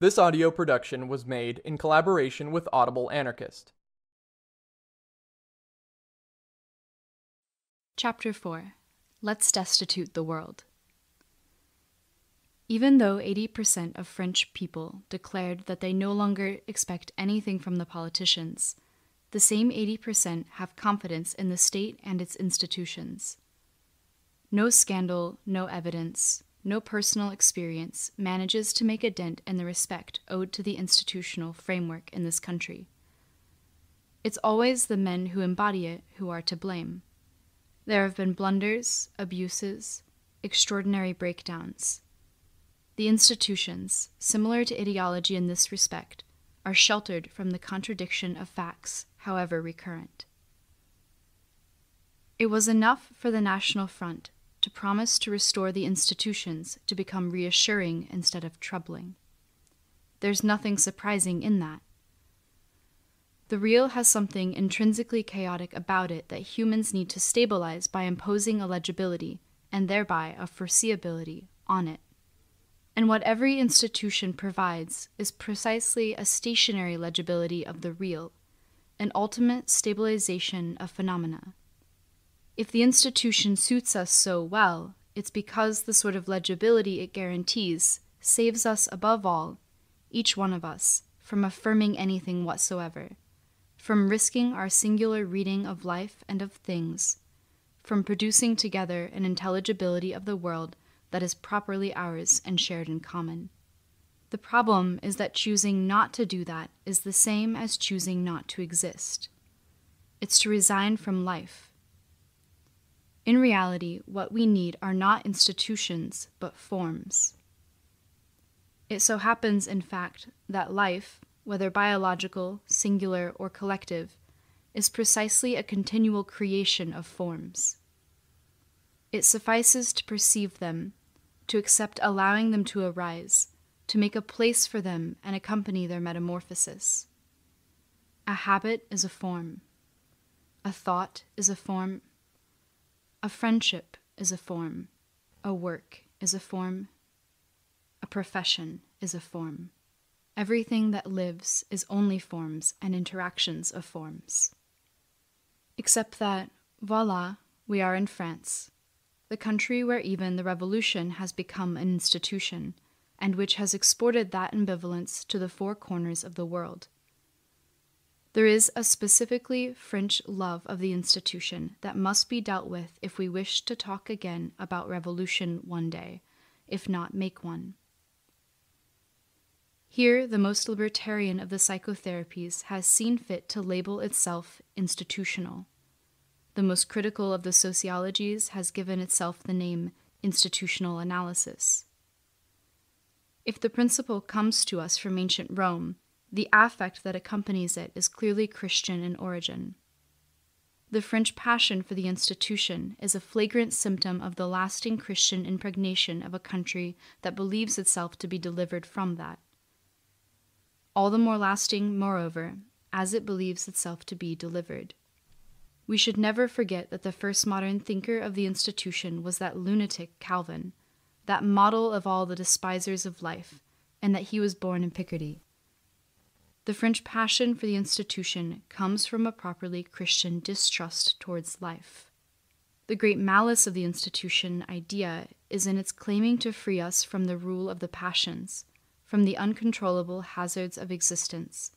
This audio production was made in collaboration with Audible Anarchist. Chapter 4 Let's Destitute the World. Even though 80% of French people declared that they no longer expect anything from the politicians, the same 80% have confidence in the state and its institutions. No scandal, no evidence, no personal experience manages to make a dent in the respect owed to the institutional framework in this country. It's always the men who embody it who are to blame. There have been blunders, abuses, extraordinary breakdowns. The institutions, similar to ideology in this respect, are sheltered from the contradiction of facts, however recurrent. It was enough for the National Front to promise to restore the institutions to become reassuring instead of troubling. There's nothing surprising in that. The real has something intrinsically chaotic about it that humans need to stabilize by imposing a legibility, and thereby a foreseeability, on it. And what every institution provides is precisely a stationary legibility of the real, an ultimate stabilization of phenomena. If the institution suits us so well, it's because the sort of legibility it guarantees saves us above all, each one of us, from affirming anything whatsoever, from risking our singular reading of life and of things, from producing together an intelligibility of the world that is properly ours and shared in common. The problem is that choosing not to do that is the same as choosing not to exist. It's to resign from life in reality, what we need are not institutions, but forms. It so happens, in fact, that life, whether biological, singular, or collective, is precisely a continual creation of forms. It suffices to perceive them, to accept allowing them to arise, to make a place for them and accompany their metamorphosis. A habit is a form. A thought is a form a friendship is a form, a work is a form, a profession is a form. Everything that lives is only forms and interactions of forms. Except that, voila, we are in France, the country where even the revolution has become an institution, and which has exported that ambivalence to the four corners of the world. There is a specifically French love of the institution that must be dealt with if we wish to talk again about revolution one day, if not make one. Here, the most libertarian of the psychotherapies has seen fit to label itself institutional. The most critical of the sociologies has given itself the name institutional analysis. If the principle comes to us from ancient Rome, the affect that accompanies it is clearly Christian in origin. The French passion for the institution is a flagrant symptom of the lasting Christian impregnation of a country that believes itself to be delivered from that. All the more lasting, moreover, as it believes itself to be delivered. We should never forget that the first modern thinker of the institution was that lunatic Calvin, that model of all the despisers of life, and that he was born in Picardy. The French passion for the institution comes from a properly Christian distrust towards life. The great malice of the institution idea is in its claiming to free us from the rule of the passions, from the uncontrollable hazards of existence,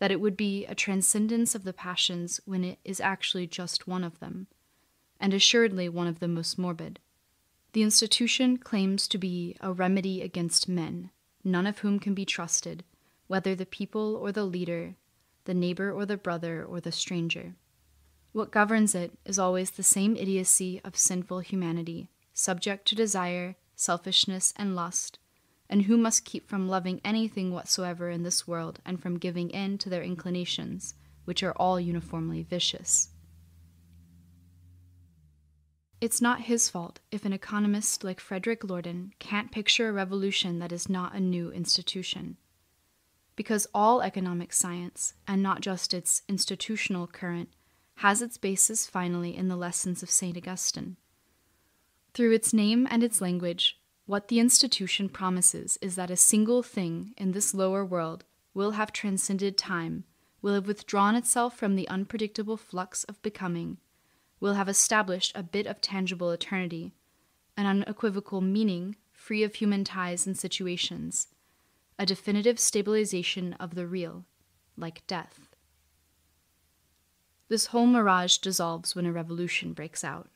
that it would be a transcendence of the passions when it is actually just one of them, and assuredly one of the most morbid. The institution claims to be a remedy against men, none of whom can be trusted whether the people or the leader, the neighbor or the brother or the stranger. What governs it is always the same idiocy of sinful humanity, subject to desire, selfishness, and lust, and who must keep from loving anything whatsoever in this world and from giving in to their inclinations, which are all uniformly vicious. It's not his fault if an economist like Frédéric Lordon can't picture a revolution that is not a new institution because all economic science, and not just its institutional current, has its basis finally in the lessons of St. Augustine. Through its name and its language, What the institution promises is that a single thing in this lower world will have transcended time, will have withdrawn itself from the unpredictable flux of becoming, will have established a bit of tangible eternity, an unequivocal meaning free of human ties and situations, a definitive stabilization of the real, like death. This whole mirage dissolves when a revolution breaks out.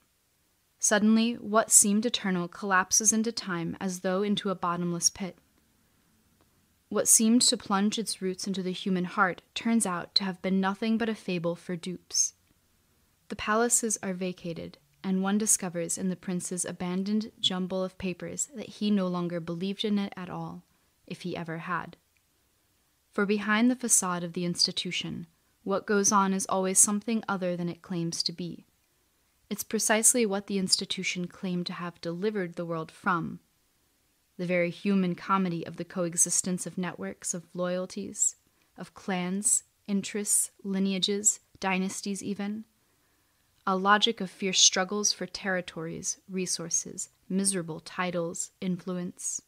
Suddenly, what seemed eternal collapses into time as though into a bottomless pit. What seemed to plunge its roots into the human heart turns out to have been nothing but a fable for dupes. The palaces are vacated, and one discovers in the prince's abandoned jumble of papers that he no longer believed in it at all, if he ever had. For behind the facade of the institution, what goes on is always something other than it claims to be. It's precisely what the institution claimed to have delivered the world from the very human comedy of the coexistence of networks of loyalties, of clans, interests, lineages, dynasties, even. A logic of fierce struggles for territories, resources, miserable titles, influence.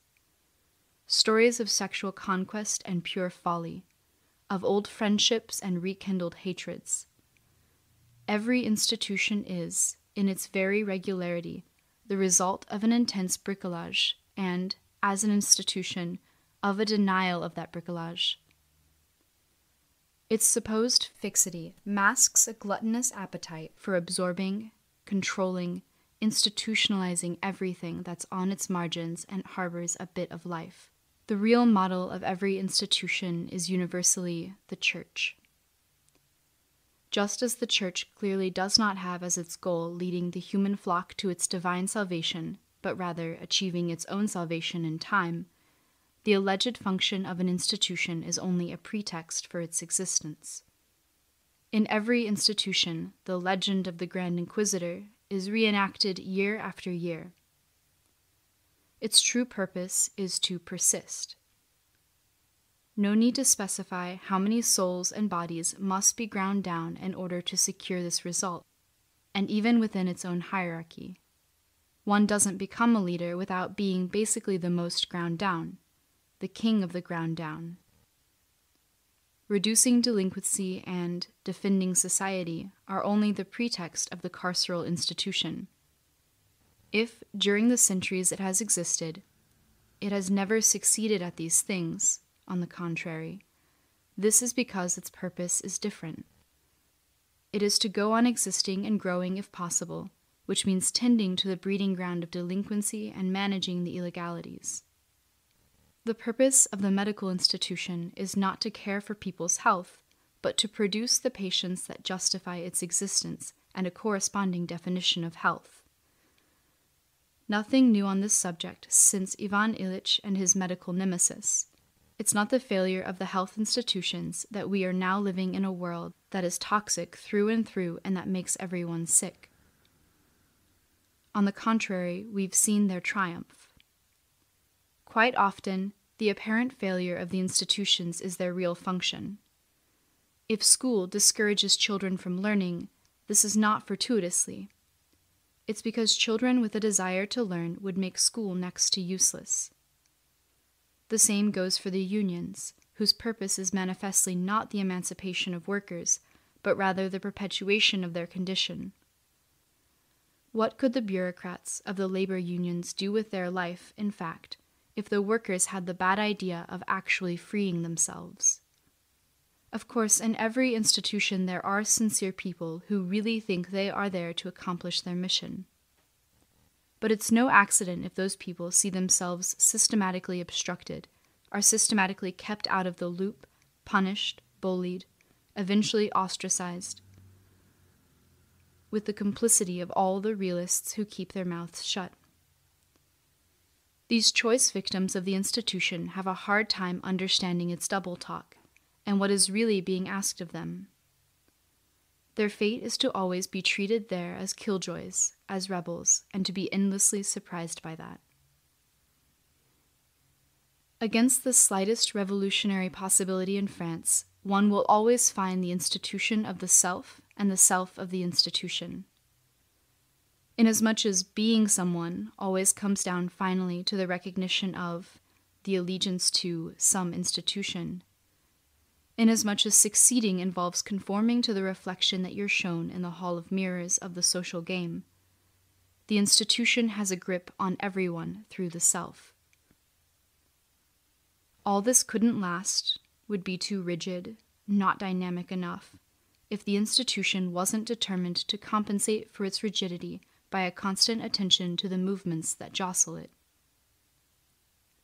Stories of sexual conquest and pure folly, of old friendships and rekindled hatreds Every institution is, in its very regularity, the result of an intense bricolage, and, as an institution, of a denial of that bricolage. Its supposed fixity masks a gluttonous appetite for absorbing, controlling, institutionalizing everything that's on its margins and harbors a bit of life. The real model of every institution is universally the church just as the Church clearly does not have as its goal leading the human flock to its divine salvation, but rather achieving its own salvation in time, the alleged function of an institution is only a pretext for its existence. In every institution, the legend of the Grand Inquisitor is reenacted year after year. Its true purpose is to persist. No need to specify how many souls and bodies must be ground down in order to secure this result, and even within its own hierarchy. One doesn't become a leader without being basically the most ground down, the king of the ground down. Reducing delinquency and defending society are only the pretext of the carceral institution. If, during the centuries it has existed, it has never succeeded at these things, on the contrary. This is because its purpose is different. It is to go on existing and growing if possible, which means tending to the breeding ground of delinquency and managing the illegalities. The purpose of the medical institution is not to care for people's health, but to produce the patients that justify its existence and a corresponding definition of health. Nothing new on this subject since Ivan Illich and his medical nemesis. It's not the failure of the health institutions that we are now living in a world that is toxic through and through and that makes everyone sick. On the contrary, we've seen their triumph. Quite often, the apparent failure of the institutions is their real function. If school discourages children from learning, this is not fortuitously. It's because children with a desire to learn would make school next to useless. The same goes for the unions, whose purpose is manifestly not the emancipation of workers, but rather the perpetuation of their condition. What could the bureaucrats of the labor unions do with their life, in fact, if the workers had the bad idea of actually freeing themselves? Of course, in every institution there are sincere people who really think they are there to accomplish their mission. But it's no accident if those people see themselves systematically obstructed, are systematically kept out of the loop, punished, bullied, eventually ostracized, with the complicity of all the realists who keep their mouths shut. These choice victims of the institution have a hard time understanding its double talk and what is really being asked of them. Their fate is to always be treated there as killjoys, as rebels, and to be endlessly surprised by that. Against the slightest revolutionary possibility in France, one will always find the institution of the self and the self of the institution. Inasmuch as being someone always comes down finally to the recognition of, the allegiance to, some institution, inasmuch as succeeding involves conforming to the reflection that you're shown in the hall of mirrors of the social game, the institution has a grip on everyone through the self. All this couldn't last, would be too rigid, not dynamic enough, if the institution wasn't determined to compensate for its rigidity by a constant attention to the movements that jostle it.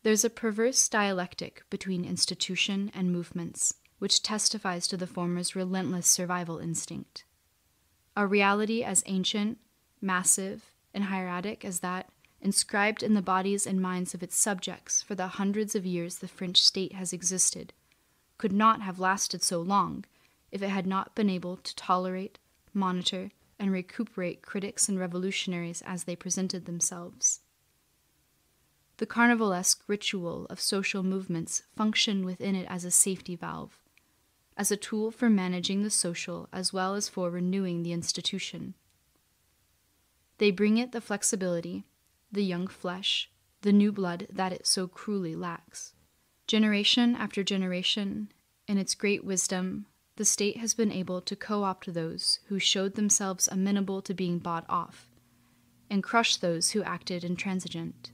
There's a perverse dialectic between institution and movements, which testifies to the former's relentless survival instinct. A reality as ancient, massive, and hieratic as that inscribed in the bodies and minds of its subjects for the hundreds of years the French state has existed, could not have lasted so long if it had not been able to tolerate, monitor, and recuperate critics and revolutionaries as they presented themselves. The carnivalesque ritual of social movements functioned within it as a safety valve, as a tool for managing the social as well as for renewing the institution. They bring it the flexibility, the young flesh, the new blood that it so cruelly lacks. Generation after generation, in its great wisdom, the state has been able to co opt those who showed themselves amenable to being bought off, and crush those who acted intransigent.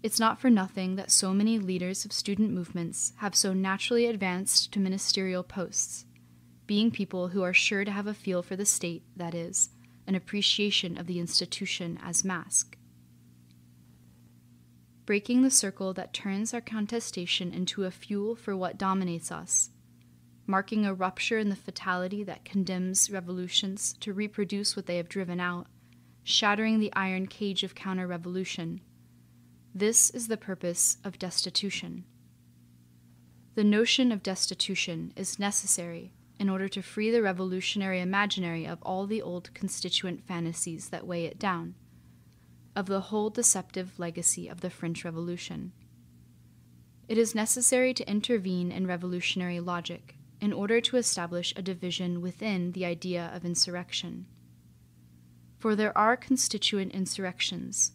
It's not for nothing that so many leaders of student movements have so naturally advanced to ministerial posts, being people who are sure to have a feel for the state, that is, an appreciation of the institution as mask. Breaking the circle that turns our contestation into a fuel for what dominates us, marking a rupture in the fatality that condemns revolutions to reproduce what they have driven out, shattering the iron cage of counter revolution this is the purpose of destitution. The notion of destitution is necessary in order to free the revolutionary imaginary of all the old constituent fantasies that weigh it down, of the whole deceptive legacy of the French Revolution. It is necessary to intervene in revolutionary logic in order to establish a division within the idea of insurrection. For there are constituent insurrections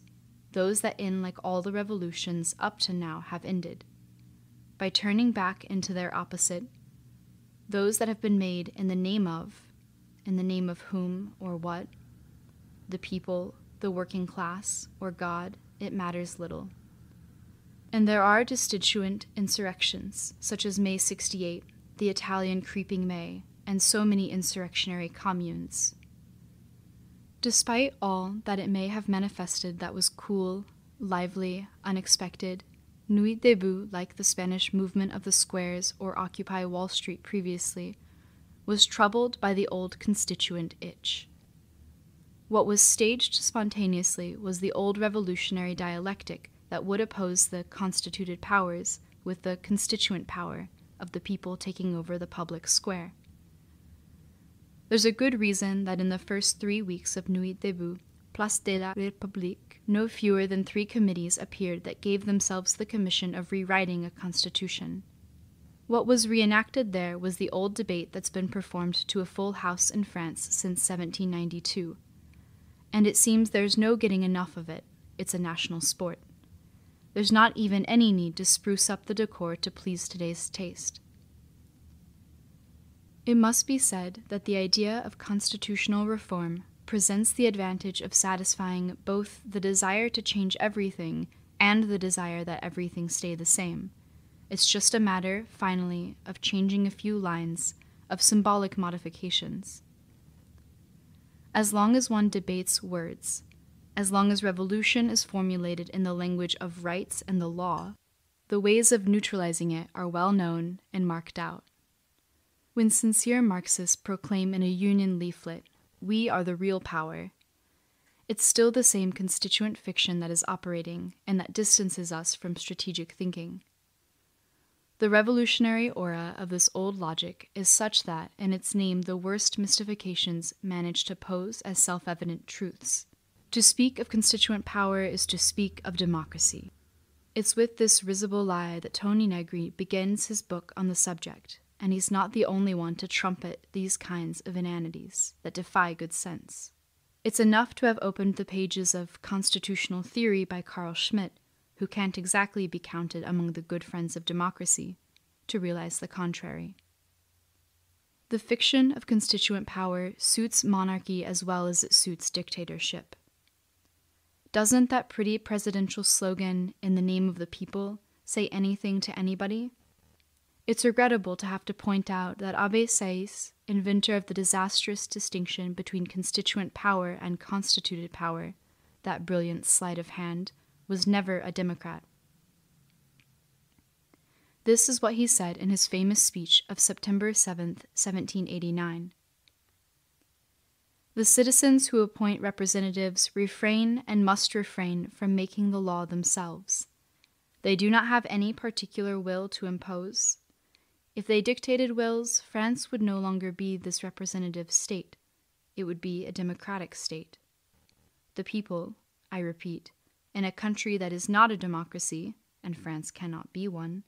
those that in like all the revolutions up to now have ended, by turning back into their opposite, those that have been made in the name of, in the name of whom or what, the people, the working class, or God, it matters little. And there are destituent insurrections, such as May 68, the Italian Creeping May, and so many insurrectionary communes, Despite all that it may have manifested that was cool, lively, unexpected, Nuit Debout, like the Spanish movement of the squares or Occupy Wall Street previously, was troubled by the old constituent itch. What was staged spontaneously was the old revolutionary dialectic that would oppose the constituted powers with the constituent power of the people taking over the public square. There's a good reason that in the first three weeks of Nuit Debout, Place de la République, no fewer than three committees appeared that gave themselves the commission of rewriting a constitution. What was reenacted there was the old debate that's been performed to a full house in France since 1792. And it seems there's no getting enough of it. It's a national sport. There's not even any need to spruce up the decor to please today's taste. It must be said that the idea of constitutional reform presents the advantage of satisfying both the desire to change everything and the desire that everything stay the same. It's just a matter, finally, of changing a few lines, of symbolic modifications. As long as one debates words, as long as revolution is formulated in the language of rights and the law, the ways of neutralizing it are well known and marked out. When sincere Marxists proclaim in a union leaflet, we are the real power, it's still the same constituent fiction that is operating and that distances us from strategic thinking. The revolutionary aura of this old logic is such that, in its name, the worst mystifications manage to pose as self evident truths. To speak of constituent power is to speak of democracy. It's with this risible lie that Toni Negri begins his book on the subject, and he's not the only one to trumpet these kinds of inanities that defy good sense. It's enough to have opened the pages of Constitutional Theory by Carl Schmitt, who can't exactly be counted among the good friends of democracy, to realize the contrary. The fiction of constituent power suits monarchy as well as it suits dictatorship. Doesn't that pretty presidential slogan, in the name of the people, say anything to anybody? It's regrettable to have to point out that Abbé Sieyès, inventor of the disastrous distinction between constituent power and constituted power, that brilliant sleight of hand, was never a Democrat. This is what he said in his famous speech of September 7, 1789. The citizens who appoint representatives refrain and must refrain from making the law themselves. They do not have any particular will to impose. If they dictated wills, France would no longer be this representative state. It would be a democratic state. The people, I repeat, in a country that is not a democracy, and France cannot be one,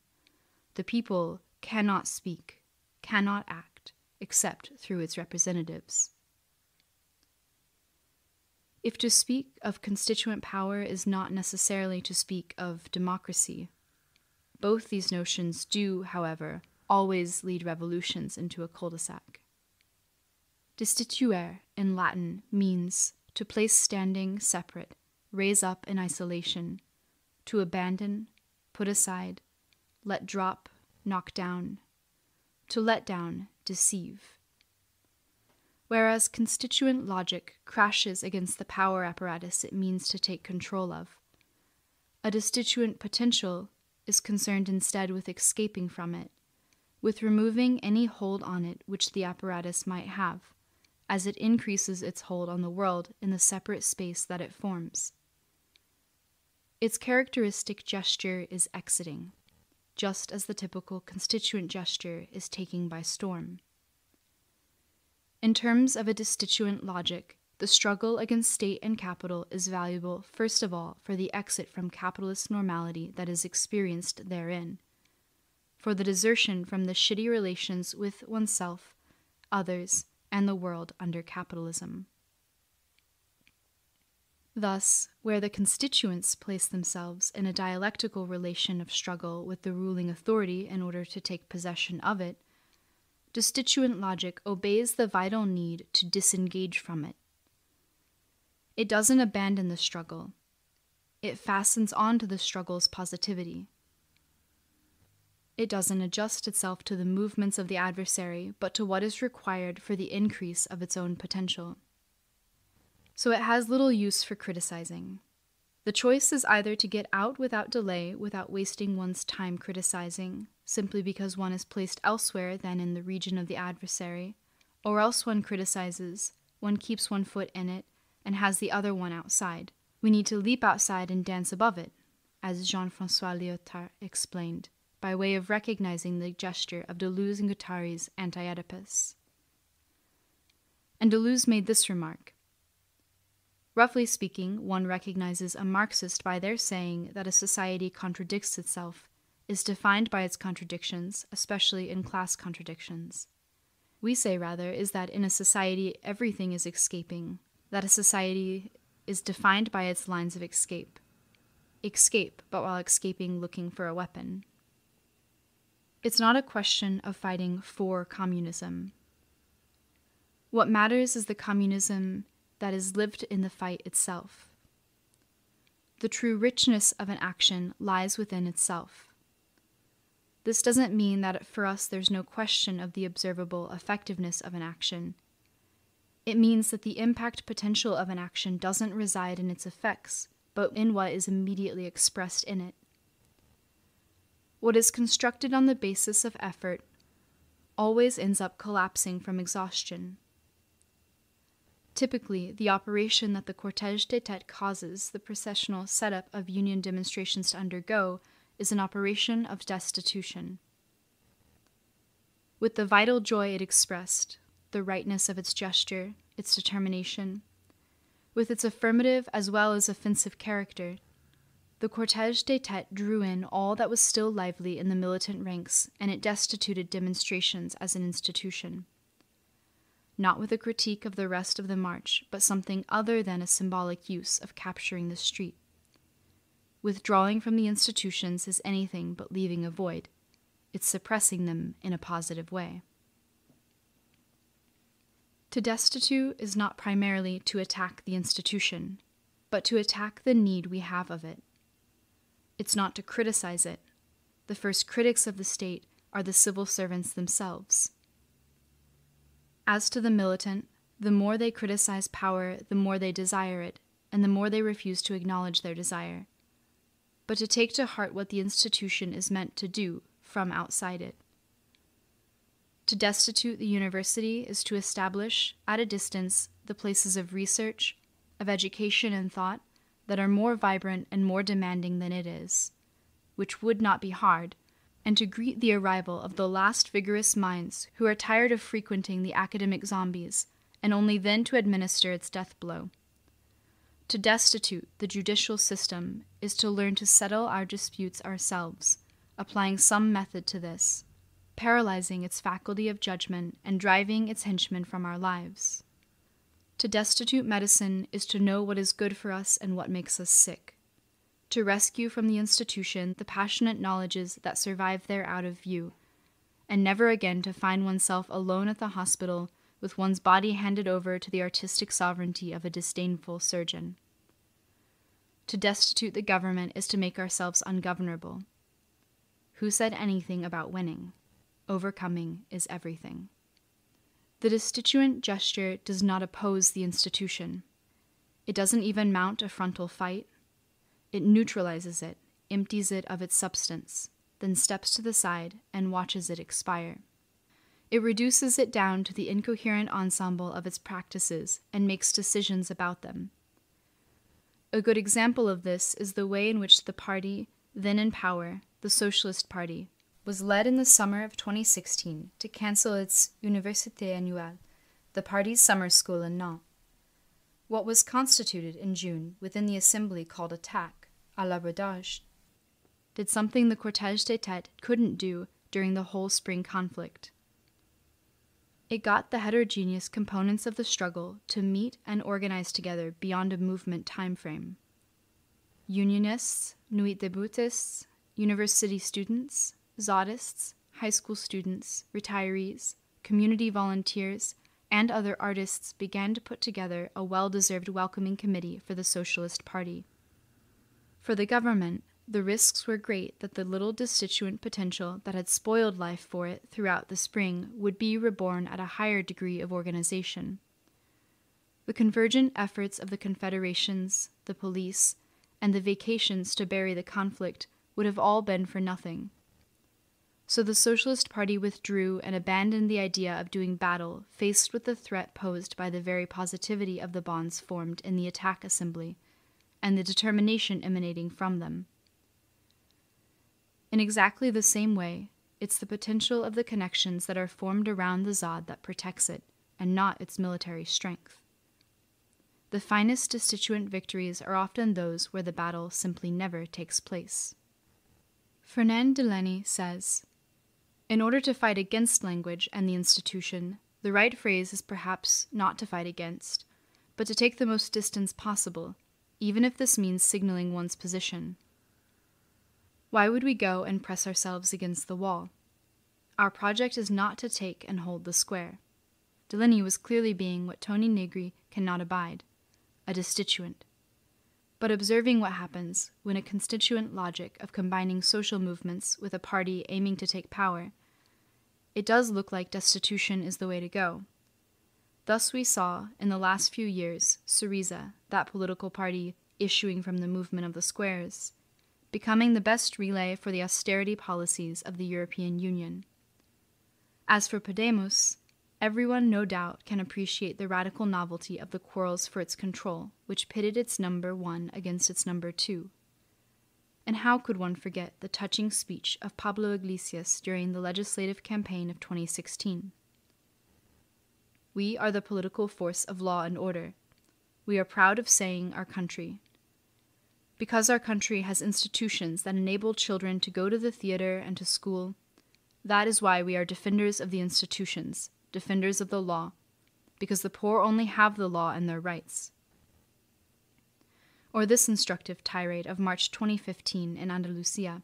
the people cannot speak, cannot act, except through its representatives. If to speak of constituent power is not necessarily to speak of democracy, both these notions do, however, always lead revolutions into a cul de sac. Destituere in Latin means to place standing separate, raise up in isolation, to abandon, put aside, let drop, knock down, to let down, deceive. Whereas constituent logic crashes against the power apparatus it means to take control of, a destituent potential is concerned instead with escaping from it, with removing any hold on it which the apparatus might have, as it increases its hold on the world in the separate space that it forms. Its characteristic gesture is exiting just as the typical constituent gesture is taking by storm. In terms of a destituent logic, the struggle against state and capital is valuable, first of all, for the exit from capitalist normality that is experienced therein, for the desertion from the shitty relations with oneself, others, and the world under capitalism. Thus, where the constituents place themselves in a dialectical relation of struggle with the ruling authority in order to take possession of it, destituent logic obeys the vital need to disengage from it. It doesn't abandon the struggle, it fastens onto the struggle's positivity. It doesn't adjust itself to the movements of the adversary, but to what is required for the increase of its own potential so it has little use for criticizing. The choice is either to get out without delay, without wasting one's time criticizing, simply because one is placed elsewhere than in the region of the adversary, or else one criticizes, one keeps one foot in it, and has the other one outside. We need to leap outside and dance above it, as Jean Francois Lyotard explained, by way of recognizing the gesture of Deleuze and Guattari's Anti Oedipus. And Deleuze made this remark Roughly speaking, one recognizes a Marxist by their saying that a society contradicts itself, is defined by its contradictions, especially in class contradictions. We say rather is that in a society everything is escaping, that a society is defined by its lines of escape. Escape, but while escaping, looking for a weapon. It's not a question of fighting for communism. What matters is the communism that is lived in the fight itself. The true richness of an action lies within itself. This doesn't mean that for us there's no question of the observable effectiveness of an action. It means that the impact potential of an action doesn't reside in its effects, but in what is immediately expressed in it. What is constructed on the basis of effort always ends up collapsing from exhaustion. Typically, the operation that the cortège des têtes causes the processional setup of union demonstrations to undergo is an operation of destitution. With the vital joy it expressed, the rightness of its gesture, its determination, with its affirmative as well as offensive character, the cortège des têtes drew in all that was still lively in the militant ranks and it destituted demonstrations as an institution. not with a critique of the rest of the march, but something other than a symbolic use of capturing the street. Withdrawing from the institutions is anything but leaving a void, it's suppressing them in a positive way. To destitute is not primarily to attack the institution, but to attack the need we have of it. It's not to criticize it. The first critics of the state are the civil servants themselves. As to the militant, the more they criticize power, the more they desire it, and the more they refuse to acknowledge their desire. But to take to heart what the institution is meant to do from outside it. To destitute the university is to establish, at a distance, the places of research, of education and thought that are more vibrant and more demanding than it is, which would not be hard, and to greet the arrival of the last vigorous minds who are tired of frequenting the academic zombies, and only then to administer its death blow. To destitute the judicial system is to learn to settle our disputes ourselves, applying some method to this paralyzing its faculty of judgment and driving its henchmen from our lives. To destitute medicine is to know what is good for us and what makes us sick. To rescue from the institution the passionate knowledges that survive there out of view, and never again to find oneself alone at the hospital with one's body handed over to the artistic sovereignty of a disdainful surgeon. To destitute the government is to make ourselves ungovernable. Who said anything about winning? overcoming is everything. The destituent gesture does not oppose the institution. It doesn't even mount a frontal fight. It neutralizes it, empties it of its substance, then steps to the side and watches it expire. It reduces it down to the incoherent ensemble of its practices and makes decisions about them. A good example of this is the way in which the party, then in power, the Socialist Party, was led in the summer of 2016 to cancel its Université Annuelle, the party's summer school in Nantes. What was constituted in June within the assembly called attack, à l'abordage, did something the Cortège des Têtes couldn't do during the whole spring conflict. It got the heterogeneous components of the struggle to meet and organize together beyond a movement time frame. Unionists, Nuit Deboutists, university students, Zadists, high school students, retirees, community volunteers, and other artists began to put together a well deserved welcoming committee for the Socialist Party. For the government, the risks were great that the little destituent potential that had spoiled life for it throughout the spring would be reborn at a higher degree of organization. The convergent efforts of the confederations, the police, and the vacations to bury the conflict would have all been for nothing. So the Socialist Party withdrew and abandoned the idea of doing battle, faced with the threat posed by the very positivity of the bonds formed in the attack assembly, and the determination emanating from them. In exactly the same way, it's the potential of the connections that are formed around the ZAD that protects it, and not its military strength. The finest destituent victories are often those where the battle simply never takes place. Fernand Deligny says, in order to fight against language and the institution, the right phrase is perhaps not to fight against, but to take the most distance possible, even if this means signaling one's position. Why would we go and press ourselves against the wall? Our project is not to take and hold the square. Deligny was clearly being what Toni Negri cannot abide a destituent but observing what happens when a constituent logic of combining social movements with a party aiming to take power, it does look like destitution is the way to go. Thus, we saw, in the last few years, Syriza, that political party issuing from the movement of the squares, becoming the best relay for the austerity policies of the European Union. As for Podemos, Everyone, no doubt, can appreciate the radical novelty of the quarrels for its control, which pitted its number one against its number two. And how could one forget the touching speech of Pablo Iglesias during the legislative campaign of 2016? We are the political force of law and order. We are proud of saying our country. Because our country has institutions that enable children to go to the theater and to school, that is why we are defenders of the institutions defenders of the law, because the poor only have the law and their rights. Or this instructive tirade of March 2015 in Andalusia.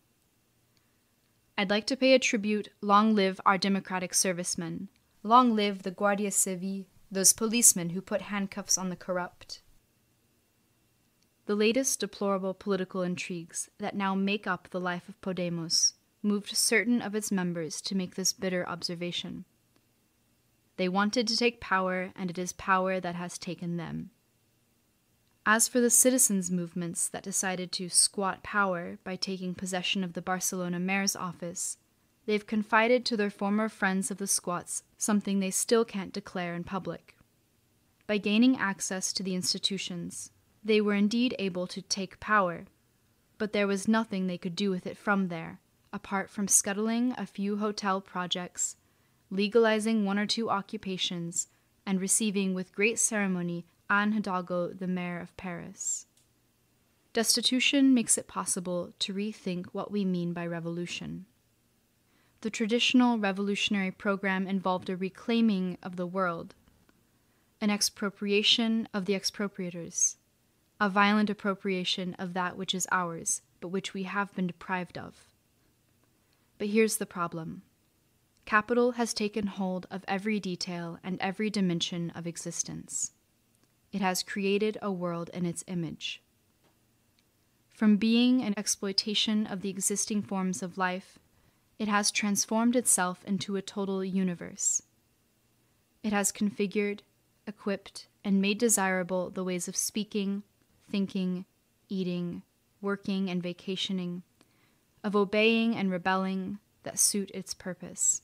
I'd like to pay a tribute long live our democratic servicemen, long live the Guardia Civil, those policemen who put handcuffs on the corrupt. The latest deplorable political intrigues that now make up the life of Podemos moved certain of its members to make this bitter observation. They wanted to take power, and it is power that has taken them. As for the citizens' movements that decided to squat power by taking possession of the Barcelona mayor's office, they've confided to their former friends of the squats something they still can't declare in public. By gaining access to the institutions, they were indeed able to take power, but there was nothing they could do with it from there, apart from scuttling a few hotel projects, legalizing one or two occupations, and receiving with great ceremony Anne Hidalgo, the mayor of Paris. Destitution makes it possible to rethink what we mean by revolution. The traditional revolutionary program involved a reclaiming of the world, an expropriation of the expropriators, a violent appropriation of that which is ours, but which we have been deprived of. But here's the problem capital has taken hold of every detail and every dimension of existence. It has created a world in its image. From being an exploitation of the existing forms of life, it has transformed itself into a total universe. It has configured, equipped, and made desirable the ways of speaking, thinking, eating, working, and vacationing, of obeying and rebelling that suit its purpose.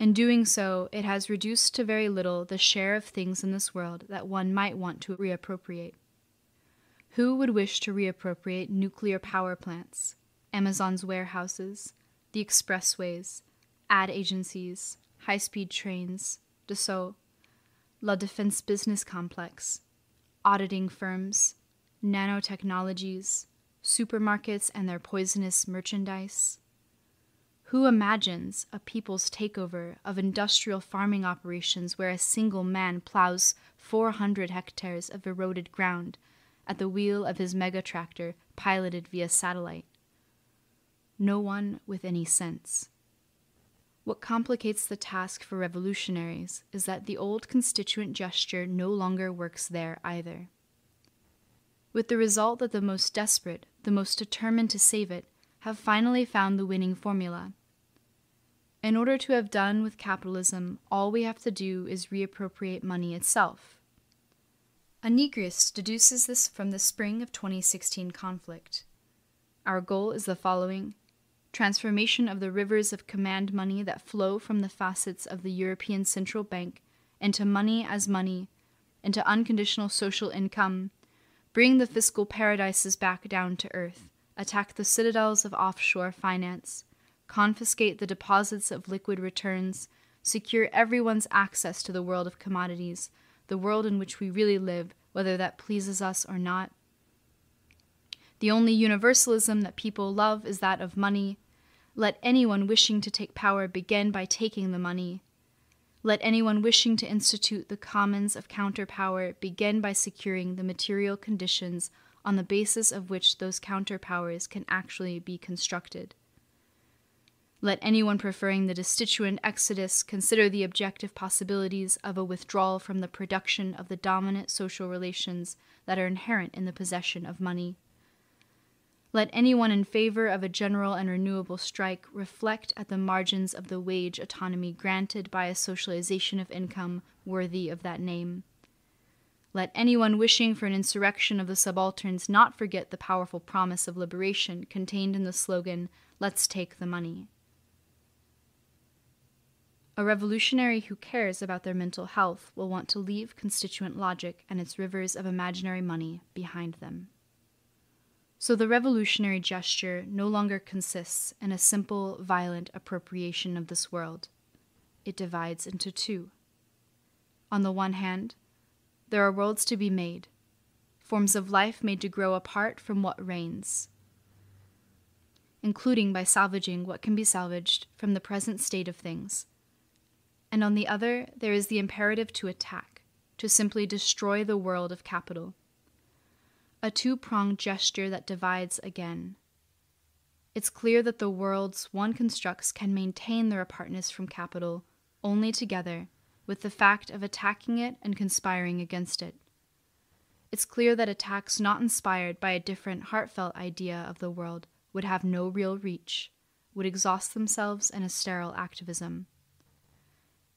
In doing so, it has reduced to very little the share of things in this world that one might want to reappropriate. Who would wish to reappropriate nuclear power plants, Amazon's warehouses, the expressways, ad agencies, high speed trains, Dassault, La Defense Business Complex, auditing firms, nanotechnologies, supermarkets and their poisonous merchandise? Who imagines a people's takeover of industrial farming operations where a single man plows 400 hectares of eroded ground at the wheel of his mega tractor piloted via satellite? No one with any sense. What complicates the task for revolutionaries is that the old constituent gesture no longer works there either. With the result that the most desperate, the most determined to save it, have finally found the winning formula in order to have done with capitalism, all we have to do is reappropriate money itself. A deduces this from the spring of 2016 conflict. Our goal is the following transformation of the rivers of command money that flow from the facets of the European Central Bank into money as money, into unconditional social income, bring the fiscal paradises back down to earth, attack the citadels of offshore finance confiscate the deposits of liquid returns, secure everyone's access to the world of commodities, the world in which we really live, whether that pleases us or not. The only universalism that people love is that of money. Let anyone wishing to take power begin by taking the money. Let anyone wishing to institute the commons of counterpower begin by securing the material conditions on the basis of which those counterpowers can actually be constructed. Let anyone preferring the destituent exodus consider the objective possibilities of a withdrawal from the production of the dominant social relations that are inherent in the possession of money. Let anyone in favor of a general and renewable strike reflect at the margins of the wage autonomy granted by a socialization of income worthy of that name. Let anyone wishing for an insurrection of the subalterns not forget the powerful promise of liberation contained in the slogan, Let's take the money. A revolutionary who cares about their mental health will want to leave constituent logic and its rivers of imaginary money behind them. So the revolutionary gesture no longer consists in a simple, violent appropriation of this world. It divides into two. On the one hand, there are worlds to be made, forms of life made to grow apart from what reigns, including by salvaging what can be salvaged from the present state of things and on the other, there is the imperative to attack, to simply destroy the world of capital. A two pronged gesture that divides again. It's clear that the worlds one constructs can maintain their apartness from capital only together with the fact of attacking it and conspiring against it. It's clear that attacks not inspired by a different heartfelt idea of the world would have no real reach, would exhaust themselves in a sterile activism.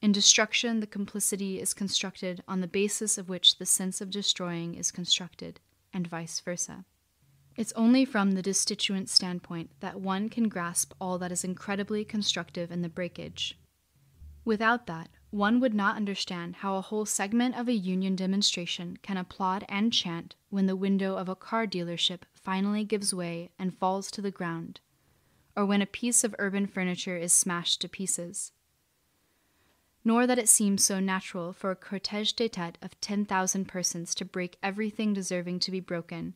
In destruction, the complicity is constructed on the basis of which the sense of destroying is constructed, and vice versa. It's only from the destituent standpoint that one can grasp all that is incredibly constructive in the breakage. Without that, one would not understand how a whole segment of a union demonstration can applaud and chant when the window of a car dealership finally gives way and falls to the ground, or when a piece of urban furniture is smashed to pieces nor that it seems so natural for a cortege de tete of 10,000 persons to break everything deserving to be broken,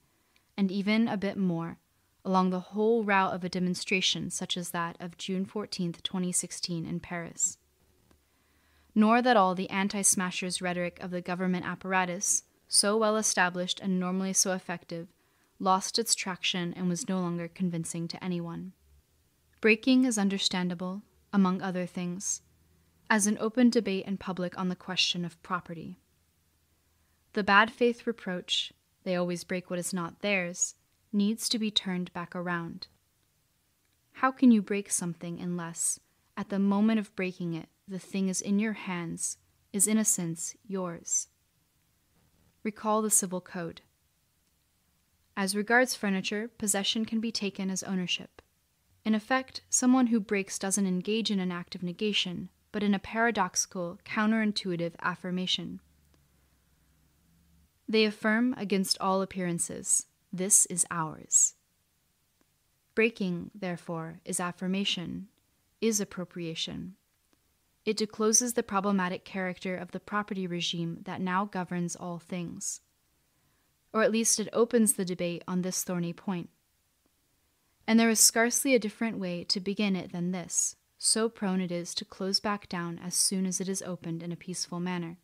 and even a bit more, along the whole route of a demonstration such as that of June 14, 2016, in Paris. Nor that all the anti smashers rhetoric of the government apparatus, so well established and normally so effective, lost its traction and was no longer convincing to anyone. Breaking is understandable, among other things as an open debate in public on the question of property. The bad faith reproach, they always break what is not theirs, needs to be turned back around. How can you break something unless, at the moment of breaking it, the thing is in your hands, is in a sense yours? Recall the Civil Code. As regards furniture, possession can be taken as ownership. In effect, someone who breaks doesn't engage in an act of negation, but in a paradoxical, counterintuitive affirmation. They affirm against all appearances, this is ours. Breaking, therefore, is affirmation, is appropriation. It discloses the problematic character of the property regime that now governs all things. Or at least it opens the debate on this thorny point. And there is scarcely a different way to begin it than this so prone it is to close back down as soon as it is opened in a peaceful manner.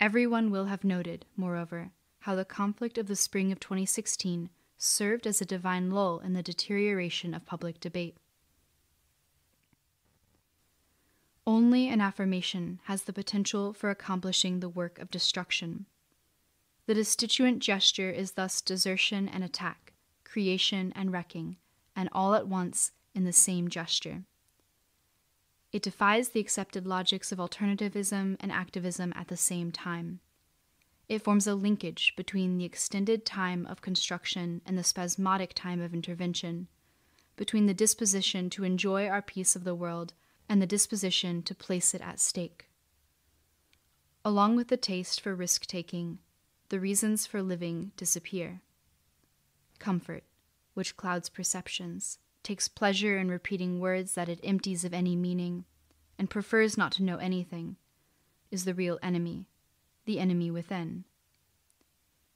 Everyone will have noted, moreover, how the conflict of the spring of 2016 served as a divine lull in the deterioration of public debate. Only an affirmation has the potential for accomplishing the work of destruction. The destituent gesture is thus desertion and attack, creation and wrecking, and all at once in the same gesture. It defies the accepted logics of alternativism and activism at the same time. It forms a linkage between the extended time of construction and the spasmodic time of intervention, between the disposition to enjoy our piece of the world and the disposition to place it at stake. Along with the taste for risk taking, the reasons for living disappear. Comfort, which clouds perceptions, takes pleasure in repeating words that it empties of any meaning, and prefers not to know anything, is the real enemy, the enemy within.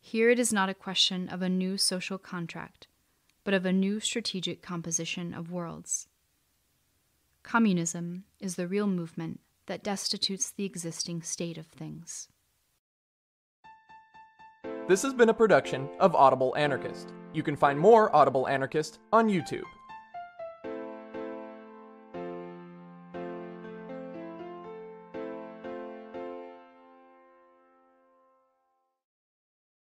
Here it is not a question of a new social contract, but of a new strategic composition of worlds. Communism is the real movement that destitutes the existing state of things. This has been a production of Audible Anarchist. You can find more Audible Anarchist on YouTube.